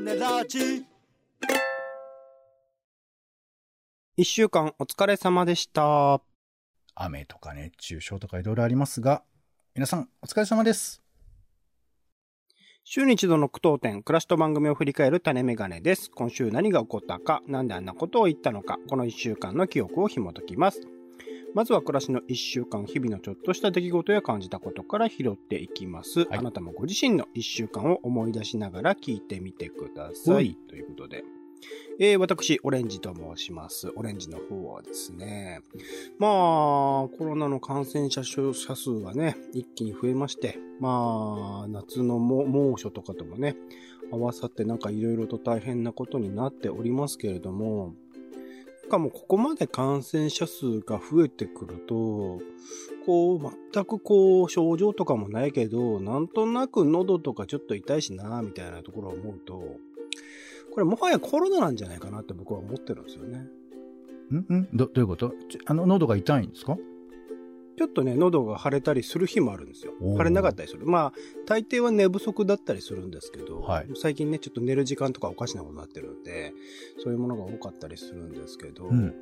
ネラジ一週間お疲れ様でした。雨とか熱中症とかいろいろありますが、皆さんお疲れ様です。週に一度の苦闘点、暮らしと番組を振り返る種メガネです。今週何が起こったか、なんであんなことを言ったのか、この一週間の記憶を紐解きます。まずは暮らしの一週間、日々のちょっとした出来事や感じたことから拾っていきます。はいあなたもご自身の一週間を思い出しながら聞いてみてくださはいい。ということで。えー、私、オレンジと申します。オレンジの方はですね、まあ、コロナの感染者数がね、一気に増えまして、まあ、夏の猛猛暑とかともね、合わさってなんかいろいろと大変なことになっておりますけれども、かもここまで感染者数が増えてくると、こう、全くこう、症状とかもないけど、なんとなく喉とかちょっと痛いしな、みたいなところを思うと、これもはやコロナなんじゃないかなって僕は思ってるんですよね。ん？ん？どどういうこと？あの、喉が痛いんですか？ちょっとね、喉が腫れたりする日もあるんですよ腫れなかったりする。まあ、大抵は寝不足だったりするんですけど、はい最近ね、ちょっと寝る時間とかおかしなことになってるんで、そういうものが多かったりするんですけど、うん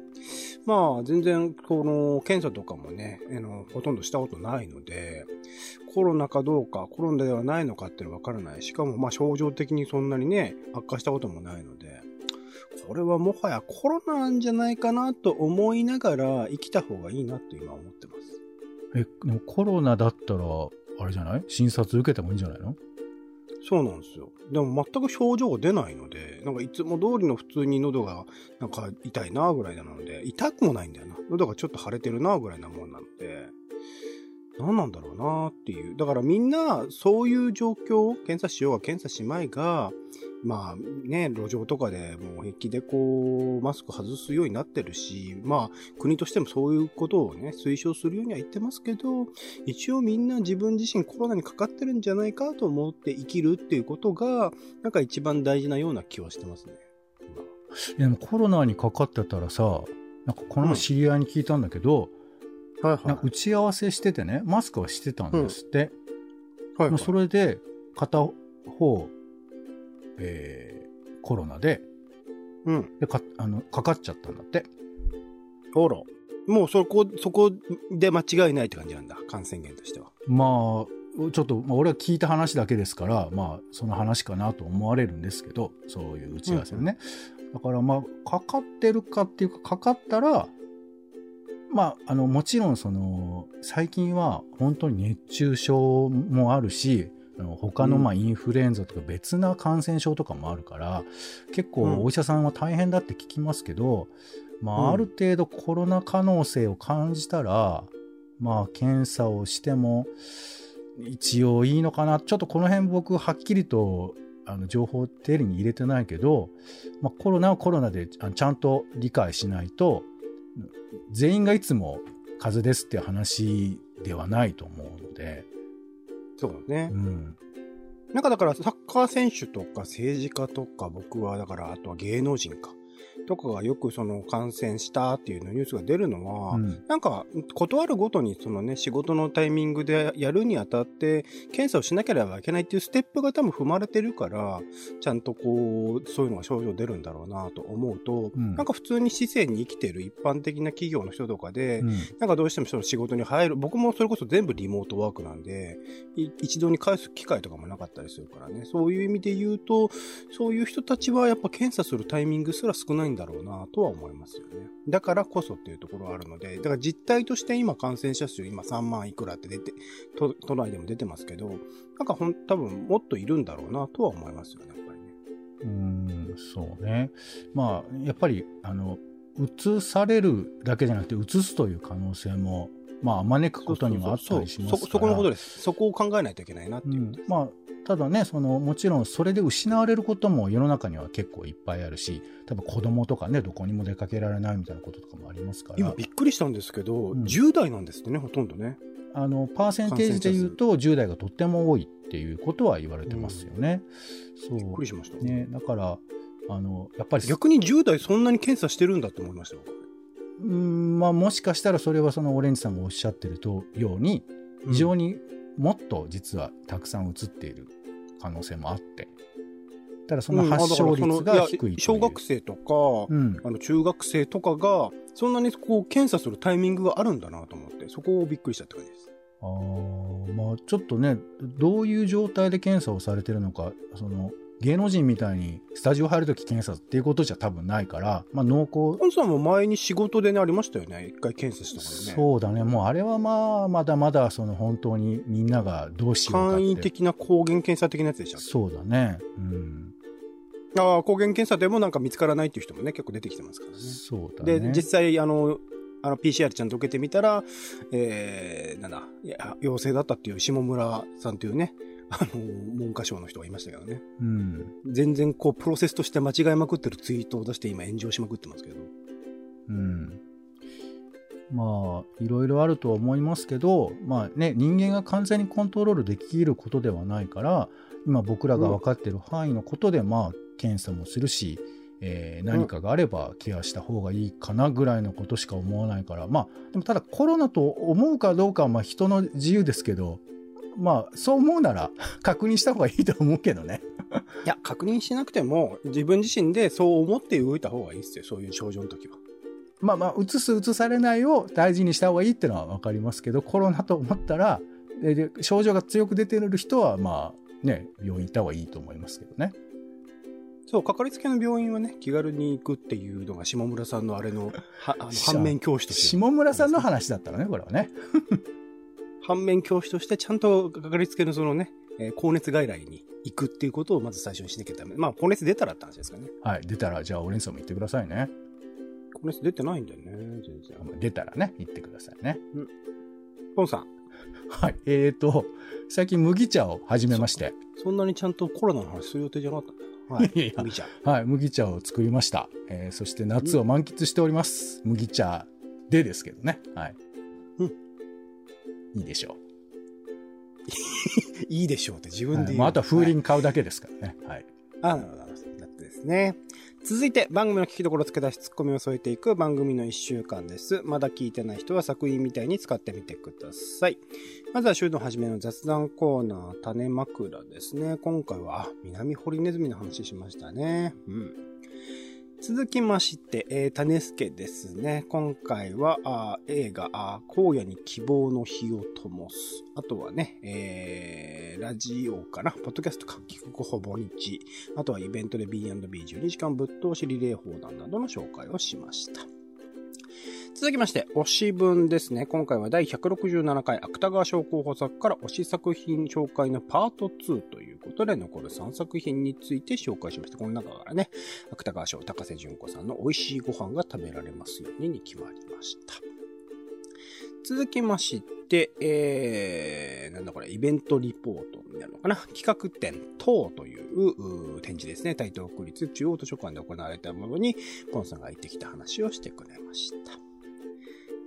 まあ、全然、この、検査とかもね、あの、ほとんどしたことないので、コロナかどうか、コロナではないのかっていうのはわからない。しかも、まあ、症状的にそんなにね、悪化したこともないので、これはもはやコロナなんじゃないかなと思いながら生きた方がいいなと今思ってます。え、でもコロナだったら、あれじゃない？診察受けてもいいんじゃないの？そうなんですよ。でも全く症状が出ないので、なんかいつも通りの普通に喉がなんか痛いなぐらいなので、痛くもないんだよな。喉がちょっと腫れてるなぐらいなもんなので、何なんだろうなっていう。だからみんなそういう状況、検査しようが検査しまいが、まあね、路上とかでもう平気でこう、マスク外すようになってるし、まあ国としてもそういうことをね、推奨するようには言ってますけど、一応みんな自分自身コロナにかかってるんじゃないかと思って生きるっていうことが、なんか一番大事なような気はしてますね。いやでもコロナにかかってたらさ、なんかこの前知り合いに聞いたんだけど、はいなんか打ち合わせしててね、マスクはしてたんですって。はいまあそれで、片方、えーコロナで、うん。でかあのかかっちゃったんだって。ほら。もうそこ、そこで間違いないって感じなんだ。感染源としては。まあ、ちょっと、まあ、俺は聞いた話だけですから、まあ、その話かなと思われるんですけど、そういう打ち合わせをね。だから、まあ、かかってるかっていうか、かかったら、まあ、あの、もちろん、その、最近は本当に熱中症もあるし、あの他のうん。まあインフルエンザとか別な感染症とかもあるから、結うん。構お医者さんは大変だって聞きますけど、まうん。あある程度コロナ可能性を感じたら、まあ検査をしても一応いいのかな。ちょっとこの辺僕はっきりとあの情報を手に入れてないけど、まあコロナはコロナであちゃんと理解しないと、全員がいつも風邪ですっていう話ではないと思うので、そうだねう。ん。なんかだからサッカー選手とか政治家とか僕はだからあとは芸能人か。とかがよくその感染したっていうのニュースが出るのは、うん。なんか、断るごとにそのね、仕事のタイミングでやるにあたって、検査をしなければいけないっていうステップが多分踏まれてるから、ちゃんとこう、そういうのが症状出るんだろうなと思うと、うん。なんか普通に市政に生きてる一般的な企業の人とかで、うん。なんかどうしてもその仕事に入る、僕もそれこそ全部リモートワークなんで、い一度に返す機会とかもなかったりするからね。そういう意味で言うと、そういう人たちはやっぱ検査するタイミングすら少ないんだろうなとは思いますよね。だからこそっていうところがあるので、だから実態として今感染者数今3万いくらって出て、都都内でも出てますけど、なんかほん、多分もっといるんだろうなとは思いますよね、やっぱりね。うーん、そうね。まあ、やっぱり、あの、移されるだけじゃなくて、移すという可能性も、まあ、招くことにもあったりしますから。そこのことです。そこを考えないといけないなっていうことです。まあ、ただね、その、もちろんそれで失われることも世の中には結構いっぱいあるし、多分子供とかね、どこにも出かけられないみたいなこととかもありますから。今びっくりしたんですけど、うん10代なんですってね、ほとんどね。あの、パーセンテージで言うと、10代がとっても多いっていうことは言われてますよね。そう。びっくりしました。ね、だから、あの、やっぱり、逆に10代そんなに検査してるんだと思いましたよ。うん、まあもしかしたらそれはそのオレンジさんがおっしゃってるとように、非常にもっと実はたくさん映っている可能性もあって。ただその発症率が低いう、うん、小学生とか、うん、あの中学生とかが、そんなにこう検査するタイミングがあるんだなと思って、そこをびっくりしたって感じです。ああ、まあちょっとね、どういう状態で検査をされてるのか、その、芸能人みたいにスタジオ入るとき検査っていうことじゃ多分ないから、まあ濃厚。ポンさんも前に仕事でね、ありましたよね。一回検査したからね。そうだね。もうあれはまあ、まだまだその本当にみんながどうしようか簡易的な抗原検査的なやつでしたそうだね。うん。ああ、抗原検査でもなんか見つからないっていう人もね、結構出てきてますからね。そうだね。で、実際、あの、あの、PCR ちゃんと受けてみたら、えー、なんだ、いや、陽性だったっていう下村さんというね、あの、文科省の人がいましたけどね。うん。全然こう、プロセスとして間違えまくってるツイートを出して今炎上しまくってますけど。うん。まあ、いろいろあるとは思いますけど、まあね、人間が完全にコントロールできることではないから、今僕らが分かってる範囲のことで、まあ、検査もするし、えー、何かがあればケアした方がいいかなぐらいのことしか思わないから、まあ、でもただコロナと思うかどうかはまあ人の自由ですけど、まあ、そう思うなら 確認した方がいいと思うけどね。いや、確認しなくても、自分自身でそう思って動いた方がいいですよ、そういう症状の時は。まあまあ、うつす、うつされないを大事にした方がいいっていうのはわかりますけど、コロナと思ったら、で症状が強く出てる人は、まあ、ね、病院行った方がいいと思いますけどね。そう、かかりつけの病院はね、気軽に行くっていうのが下村さんのあれの、はあの 反面教師として。下村さんの話だったらね、これはね。反面教師としてちゃんとかかりつけのそのね、えー、高熱外来に行くっていうことをまず最初にしなきゃダメ。まあ、高熱出たらって話ですかね。はい、出たら、じゃあ、オレンさんも行ってくださいね。高熱出てないんだよね、全然。出たらね、行ってくださいね。うん。ポンさん。はい、えーと、最近麦茶を始めまして。そんなにちゃんとコロナの話する予定じゃなかった。はい、麦茶。はい、麦茶を作りました。えー、そして夏を満喫しております。麦茶でですけどね。はい。うん。いいでしょう。いいでしょうって自分で言う。はい、まあ、あとは風鈴買うだけですからね。はい。あ、なるほど。だってですね。続いて番組の聞きどころ付け出しツッコミを添えていく番組の1週間です。まだ聞いてない人は作品みたいに使ってみてください。まずは週の初めの雑談コーナー、種枕ですね。今回は、あ、南堀ネズミの話しましたね。うん。続きまして、えー、種助ですね。今回は、あ映画あ、荒野に希望の火を灯す。あとはね、えー、ラジオかな、ポッドキャストか、帰国ほぼ日。あとはイベントで B&B12 時間ぶっ通しリレー放談などの紹介をしました。続きまして、推し文ですね。今回は第167回芥川賞候補作から推し作品紹介のパート2ということで、残る3作品について紹介しました。この中からね、芥川賞高瀬淳子さんの美味しいご飯が食べられますようにに決まりました。続きまして、えー、なんだこれ、イベントリポートになるのかな？企画展等という展示ですね。台東区立中央図書館で行われたものに、ポンさんが行ってきた話をしてくれました。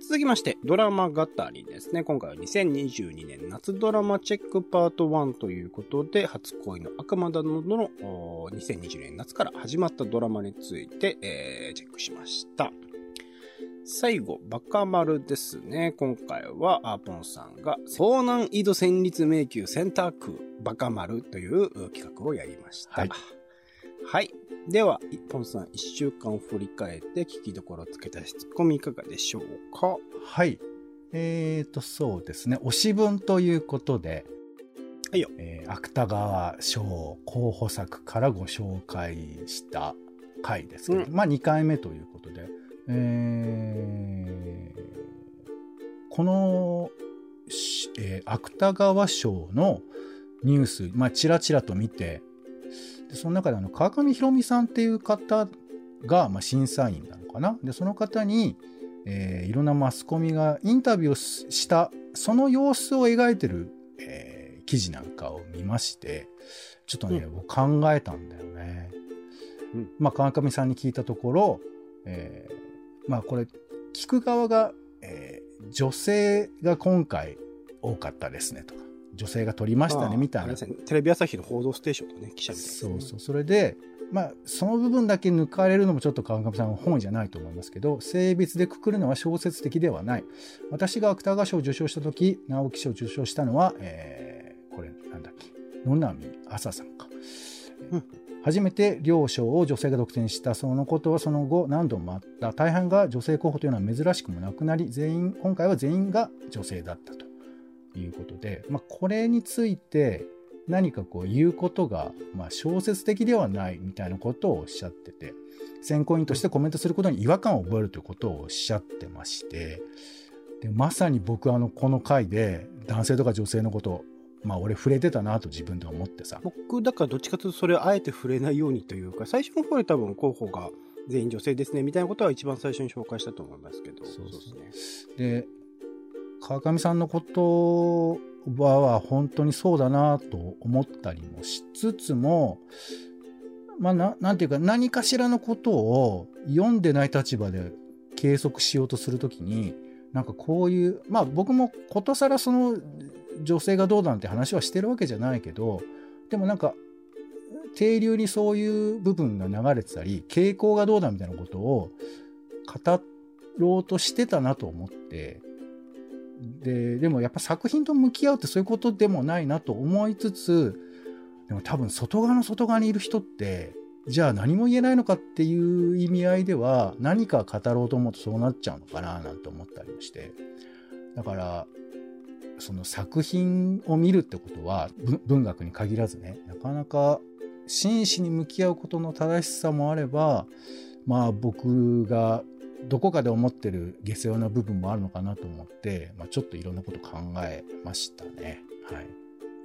続きまして、ドラマ語りですね。今回は2022年夏ドラマチェックパート1ということで、初恋の悪魔だのの2020年夏から始まったドラマについて、えー、チェックしました。最後、バカ丸ですね。今回は、アーポンさんが、遭難井戸戦慄迷宮センター区バカ丸という企画をやりました。はい。はい。では、一本さん、一週間を振り返って聞きどころつけた質込みいかがでしょうか？はい。えーと、そうですね。推し文ということで、はいよ。えー、芥川賞候補作からご紹介した回ですけど、うん、まあ2回目ということで、えー、この、えー、芥川賞のニュース、まあ、ちらちらと見て、でその中であの川上弘美さんっていう方が、まあ、審査員なのかな。でその方に、えー、いろんなマスコミがインタビューをしたその様子を描いてる、えー、記事なんかを見ましてちょっとね、うん、僕考えたんだよね。うん、まあ川上さんに聞いたところ、えー、まあこれ聞く側が、えー、女性が今回多かったですねとか女性が撮りましたねみたいな、ね、テレビ朝日の報道ステーションのね記者みたいな、そうそうそれでまあその部分だけ抜かれるのもちょっと川上さんは本意じゃないと思いますけど性別でくくるのは小説的ではない。私が芥川賞を受賞した時直木賞を受賞したのは、えー、これなんだっけ？野波朝さんか、うん、初めて両賞を女性が独占したそのことはその後何度もあった。大半が女性候補というのは珍しくもなくなり全員今回は全員が女性だったということで、まあ、これについて何かこう言うことが、まあ、小説的ではないみたいなことをおっしゃってて選考員としてコメントすることに違和感を覚えるということをおっしゃってましてでまさに僕あのこの回で男性とか女性のことまあ俺触れてたなと自分で思ってさ。僕だからどっちかというとそれをあえて触れないようにというか最初の方で多分候補が全員女性ですねみたいなことは一番最初に紹介したと思いますけど。そうですね。で川上さんのことは本当にそうだなと思ったりもしつつもまあななんていうか何かしらのことを読んでない立場で計測しようとするときになんかこういうまあ僕もことさらその女性がどうなんて話はしてるわけじゃないけどでもなんか定流にそういう部分が流れてたり傾向がどうだみたいなことを語ろうとしてたなと思ってででもやっぱ作品と向き合うってそういうことでもないなと思いつつでも多分外側の外側にいる人ってじゃあ何も言えないのかっていう意味合いでは何か語ろうと思うとそうなっちゃうのかななんて思ったりもして。だからその作品を見るってことは文学に限らずねなかなか真摯に向き合うことの正しさもあればまあ僕がどこかで思ってる下世話な部分もあるのかなと思って、まあ、ちょっといろんなこと考えましたね。はい。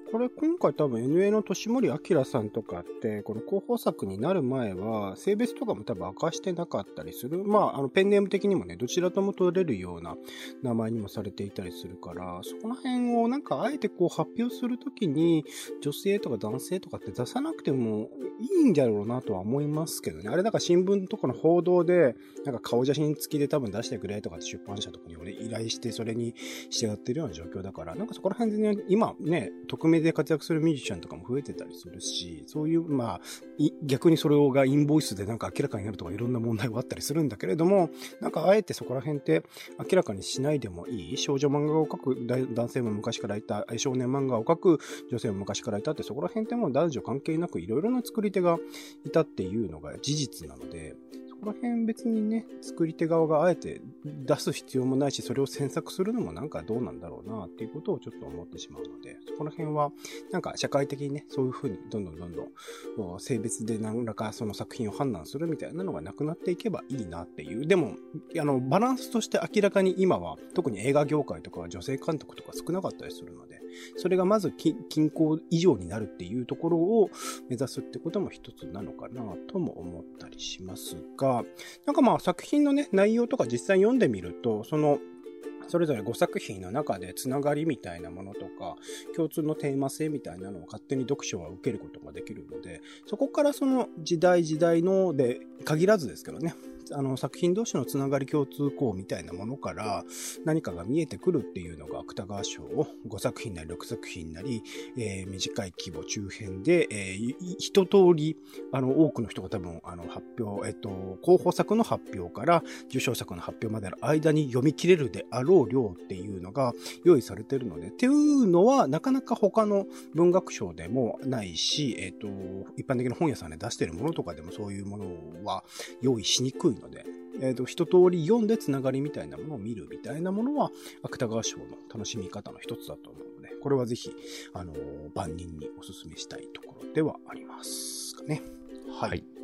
これ今回多分 NA の年森明さんとかって、この広報作になる前は、性別とかも多分明かしてなかったりする。まあ、あの、ペンネーム的にもね、どちらとも取れるような名前にもされていたりするから、そこら辺をなんかあえてこう発表するときに、女性とか男性とかって出さなくてもいいんだろうなとは思いますけどね。あれなんか新聞とかの報道で、なんか顔写真付きで多分出してくれとかって出版社とかに俺依頼して、それに従ってるような状況だから、なんかそこら辺でね、今ね、匿名名で活躍するミュージシャンとかも増えてたりするし、そういう、まあ、逆にそれがインボイスでなんか明らかになるとかいろんな問題はあったりするんだけれども、なんかあえてそこら辺って明らかにしないでもいい。少女漫画を描く男性も昔からいた、少年漫画を描く女性も昔からいたってそこら辺ってもう男女関係なくいろいろな作り手がいたっていうのが事実なので、この辺別にね、作り手側があえて出す必要もないし、それを詮索するのもなんかどうなんだろうなっていうことをちょっと思ってしまうので、そこら辺はなんか社会的にね、そういうふうにどんどんどんどん性別で何らかその作品を判断するみたいなのがなくなっていけばいいなっていう。でも、あの、バランスとして明らかに今は、特に映画業界とかは女性監督とか少なかったりするので、それがまず均衡以上になるっていうところを目指すってことも一つなのかなとも思ったりしますが、なんかまあ作品のね、内容とか実際読んでみると、その、それぞれ5作品の中でつながりみたいなものとか、共通のテーマ性みたいなのを勝手に読書は受けることができるので、そこからその時代時代ので限らずですけどね、あの作品同士のつながり共通項みたいなものから何かが見えてくるっていうのが芥川賞を5作品なり6作品なり、えー、短い規模中編で、えー、一通りあの多くの人が多分あの発表、えっと、候補作の発表から受賞作の発表までの間に読み切れるであろう量っていうのが用意されてるのでっていうのはなかなか他の文学賞でもないし、えっと、一般的な本屋さんで出してるものとかでもそういうものは用意しにくいので、えっ、ー、と、一通り読んでつながりみたいなものを見るみたいなものは、芥川賞の楽しみ方の一つだと思うので、これはぜひ、あのー、万人にお勧めしたいところではありますかね。はい、はい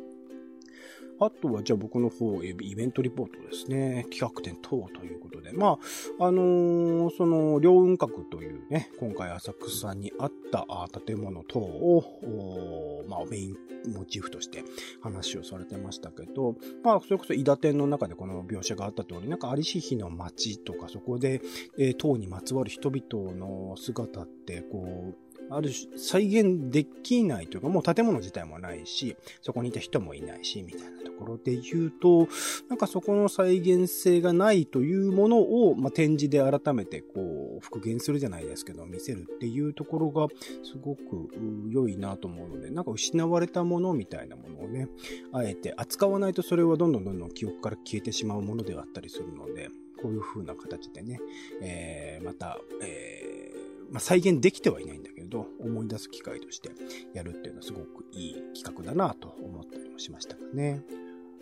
あとは、じゃあ僕の方、イベントリポートですね。企画展等ということで。まあ、あのー、その、両雲閣というね、今回浅草にあった建物等を、まあ、メインモチーフとして話をされてましたけど、まあ、それこそ、伊田店の中でこの描写があった通り、なんか、有志比の街とか、そこで、えー、塔にまつわる人々の姿って、こう、ある種再現できないというか、もう建物自体もないし、そこにいた人もいないし、みたいなところで言うと、なんかそこの再現性がないというものを、まあ、展示で改めてこう、復元するじゃないですけど、見せるっていうところがすごく良いなと思うので、なんか失われたものみたいなものをね、あえて扱わないとそれはどんどんどんどん記憶から消えてしまうものではあったりするので、こういう風な形でね、えー、また、えーまあ、再現できてはいないんだけど、ど、思い出す機会としてやるっていうのはすごくいい企画だなと思ったりもしましたがね。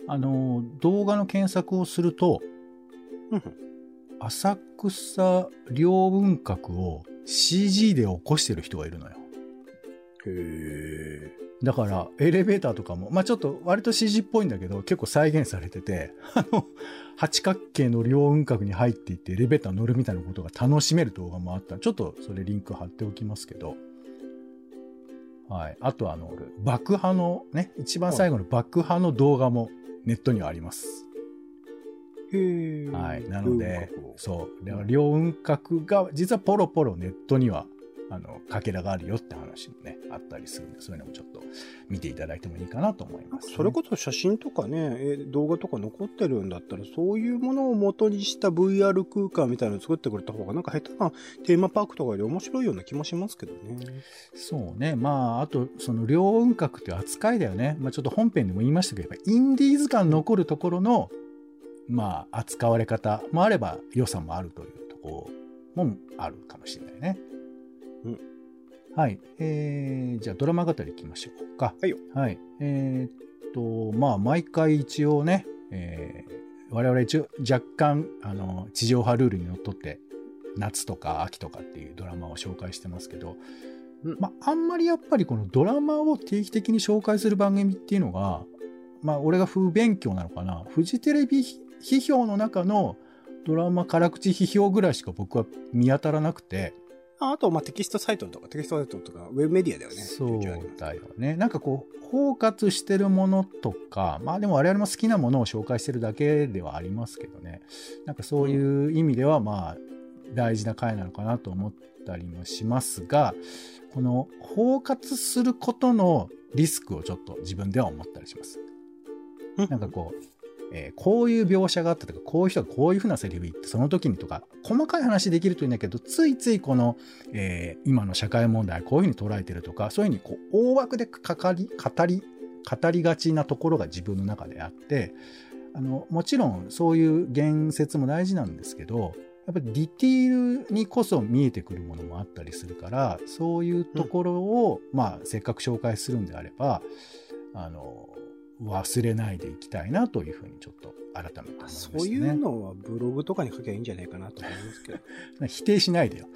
あの、動画の検索をすると、浅草両文閣を CG で起こしてる人がいるのよ。へだから、エレベーターとかも、まあちょっと割と CG っぽいんだけど、結構再現されてて、あの、八角形の両雲閣に入っていってエレベーター乗るみたいなことが楽しめる動画もあった。ちょっとそれリンク貼っておきますけど。はい。あとあの、爆破のね、一番最後の爆破の動画もネットにはあります。はい。なのでそう。両雲閣が、実はポロポロネットには、あの、かけらがあるよって話もね、あったりするんで、そういうのもちょっと見ていただいてもいいかなと思います、それこそ写真とかね、えー動画とか残ってるんだったら、そういうものを元にした VR 空間みたい na のを作ってくれた方が、なんか下手なテーマパークとかより面白いような気もしますけどね。そうね。まあ、あと、その両雲閣っていう扱いだよね。まあ、ちょっと本編でも言いましたけど、やっぱインディーズ感残るところの、まあ、扱われ方もあれば、良さもあるというところもあるかもしれないね。うんはい。えー、じゃあドラマ語り行きましょうか。はいよ。はい。えーっと、まあ、毎回一応ね、えー我々一応若干、あの、地上波ルールにのっとって、夏とか秋とかっていうドラマを紹介してますけど、うんまあ、あんまりやっぱりこのドラマを定期的に紹介する番組っていうのが、まあ、俺が不勉強なのかな。フジテレビ批評の中のドラマ辛口批評ぐらいしか僕は見当たらなくて、ああと、まあ、テキストサイトとか、テキストサイトとか、ウェブメディアだよね。そうだよね。なんかこう、包括してるものとか、まあでも我々も好きなものを紹介してるだけではありますけどね。なんかそういう意味では、まあ、大事な回なのかなと思ったりもしますが、この包括することのリスクをちょっと自分では思ったりします。うんなんかこう、えーこういう描写があったとか、こういう人がこういうふうなセリフ言って、その時にとか、細かい話できるといいんだけど、ついついこの、えー今の社会問題、こういうふうに捉えてるとか、そういうふうにこう大枠でかかり、語り、語りがちなところが自分の中であって、あの、もちろんそういう言説も大事なんですけど、やっぱりディティールにこそ見えてくるものもあったりするから、そういうところを、まあ、せっかく紹介するんであれば、あの、忘れないでいきたいなというふうにちょっと改めて思いましたね。そういうのはブログとかに書けばいいんじゃないかなと思いますけど。否定しないでよ。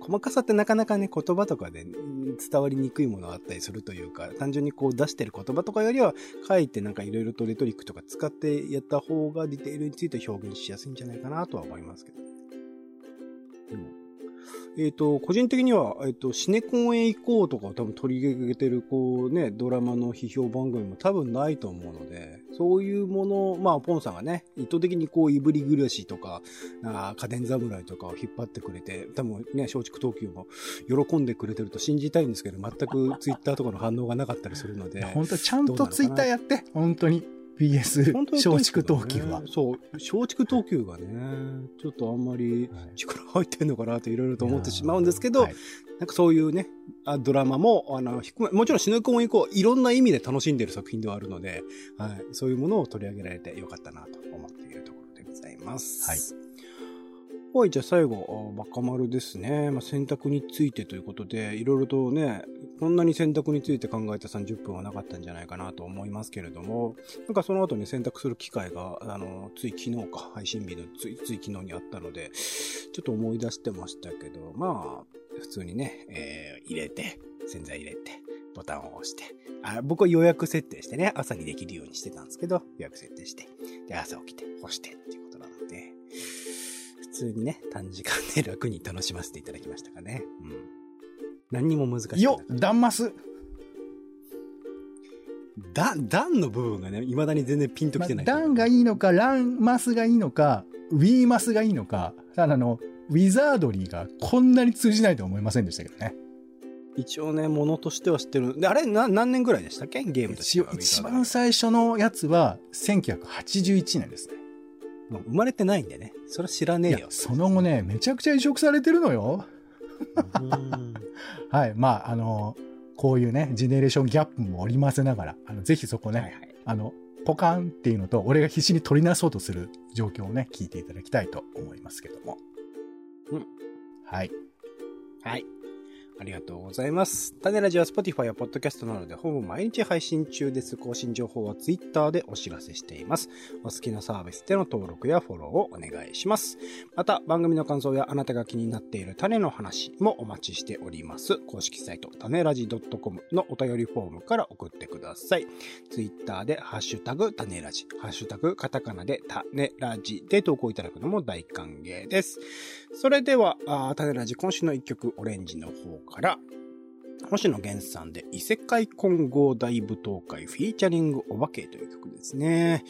細かさってなかなかね、言葉とかでうん伝わりにくいものがあったりするというか、単純にこう出してる言葉とかよりは、書いてなんかいろいろとレトリックとか使ってやった方がディテールについて表現しやすいんじゃないかなとは思いますけど。うんえっ、と、個人的には、えっ、と、シネコンへ行こうとか多分取り上げてる、こうね、ドラマの批評番組も多分ないと思うので、そういうもの、まあ、ポンさんがね、意図的にこう、いぶり暮らしとか、あ家電侍とかを引っ張ってくれて、多分ね、松竹東急も喜んでくれてると信じたいんですけど、全くツイッターとかの反応がなかったりするので。本当ちゃんとツイッターやって、本当に。BS 松竹東急は。そう、松竹東急がね、ちょっとあんまりはい力入ってんのかなといろいろと思ってしまうんですけど、はいなんかそういうね、あドラマも、あの、もちろんシネコン以降、いろんな意味で楽しんでる作品ではあるので、はい、そういうものを取り上げられてよかったなと思っているところでございます。はい。はい、じゃあ最後、バカ丸ですね。まあ、選択についてということで、いろいろとね、こんなに選択について考えた30分はなかったんじゃないかなと思いますけれども、なんかその後に選択する機会が、あの、つい昨日か、配信日のつい、つい昨日にあったので、ちょっと思い出してましたけど、まあ、普通にね、えー入れて、洗剤入れて、ボタンを押して、あ僕は予約設定してね、朝にできるようにしてたんですけど、予約設定して、で、朝起きて、干してっていう、通にね、短時間で楽に楽しませていただきましたかね。うん。何にも難しいよダンマスダン、ダンの部分がね、未だに全然ピンときてない。ダンがいいのか、ランマスがいいのか、ウィーマスがいいのか、ただあの、ウィザードリーがこんなに通じないと思いませんでしたけどね。一応ね、ものとしては知ってる。で、あれ、な、何年ぐらいでしたっけ？ゲームとしては。一番最初のやつは1981年ですね。もう生まれてないんでね。それは知らねえよ。、その後ね、めちゃくちゃ移植されてるのよ。うん はい。まあ、あの、こういうね、ジェネレーションギャップも織り交ぜながら、あの、ぜひそこね、はいはい。あの、ポカンっていうのと、俺が必死に取りなそうとする状況をね、聞いていただきたいと思いますけども。うん。はい。はい。ありがとうございます。種ラジは Spotify や Podcast などでほぼ毎日配信中です。更新情報は Twitter でお知らせしています。お好きなサービスでの登録やフォローをお願いします。また、番組の感想やあなたが気になっている種の話もお待ちしております。公式サイト、種ラジ .com のお便りフォームから送ってください。Twitter でハッシュタグ種ラジ、ハッシュタグカタカナで種ラジで投稿いただくのも大歓迎です。それでは、あー種ラジ今週の一曲、オレンジの方から、星野源さんで異世界混合大舞踏会フィーチャリングお化けという曲ですね。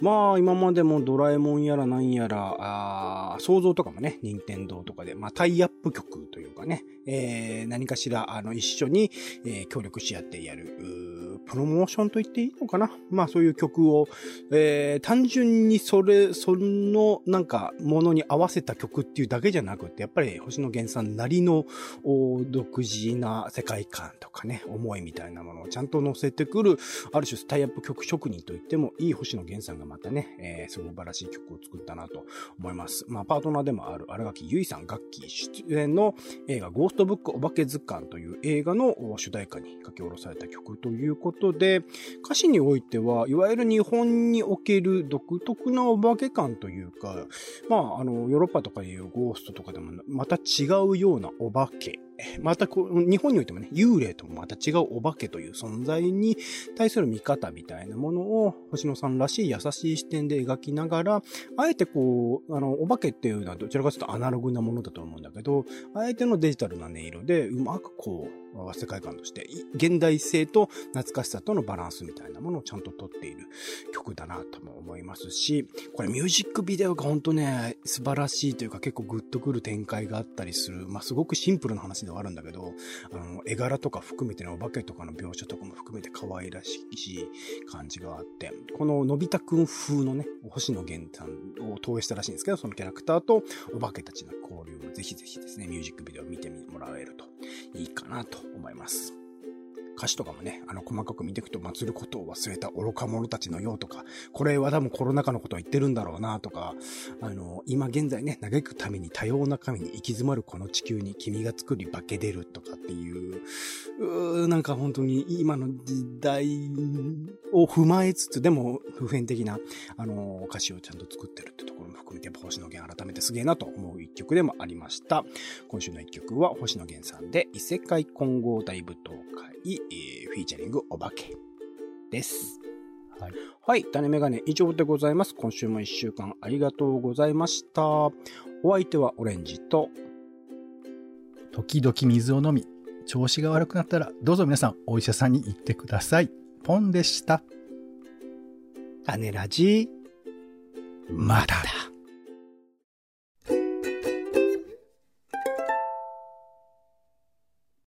まあ今までもドラえもんやらなんやら、あ想像とかもね、任天堂とかで、まあタイアップ曲というかね、えー何かしらあの一緒に、えー協力し合ってやる、プロモーションと言っていいのかな？まあそういう曲を、えー単純にそれ、そのなんかものに合わせた曲っていうだけじゃなくて、やっぱり星野源さんなりの独自な世界観とかね、思いみたいなものをちゃんと乗せてくる、ある種スタイアップ曲職人と言ってもいい星野源さんがまたね、えー素晴らしい曲を作ったなと思います。まあパートナーでもある荒垣結衣さん、ガッキー出演の映画ゴーストブックお化け図鑑という映画の主題歌に書き下ろされた曲ということことで、歌詞においては、いわゆる日本における独特なお化け感というか、まあ、あの、ヨーロッパとかいうゴーストとかでもまた違うようなお化け。またこう、日本においてもね、幽霊ともまた違うお化けという存在に対する見方みたいなものを、星野さんらしい優しい視点で描きながら、あえてこう、あの、お化けっていうのはどちらかというとアナログなものだと思うんだけど、あえてのデジタルな音色で、うまくこう、世界観として、現代性と懐かしさとのバランスみたいなものをちゃんと取っている曲だなとも思いますし、これミュージックビデオが本当ね、素晴らしいというか結構グッとくる展開があったりする、まあすごくシンプルな話ではあるんだけど、あの、絵柄とか含めてね、お化けとかの描写とかも含めて可愛らしい感じがあって、こののび太くん風のね、星野源さんを投影したらしいんですけど、そのキャラクターとお化けたちの交流をぜひぜひですね、ミュージックビデオを見てもらえるといいかなと思います。歌詞とかもね、あの、細かく見ていくと、祭ることを忘れた愚か者たちのようとか、これは多分コロナ禍のことを言ってるんだろうなとか、あの、今現在ね、嘆くために多様な神に行き詰まるこの地球に君が作り化け出るとかっていう、うーなんか本当に今の時代を踏まえつつ、でも普遍的な、あの、歌詞をちゃんと作ってるってところも含めて、星野源改めてすげえなと思う一曲でもありました。今週の一曲は星野源さんで異世界混合大舞踏会、えーフィーチャリングお化けです。はい。はい、種メガネ以上でございます。今週も一週間ありがとうございました。お相手はオレンジと、時々水を飲み、調子が悪くなったら、どうぞ皆さんお医者さんに行ってください。ポンでした。種ラジ、まただ。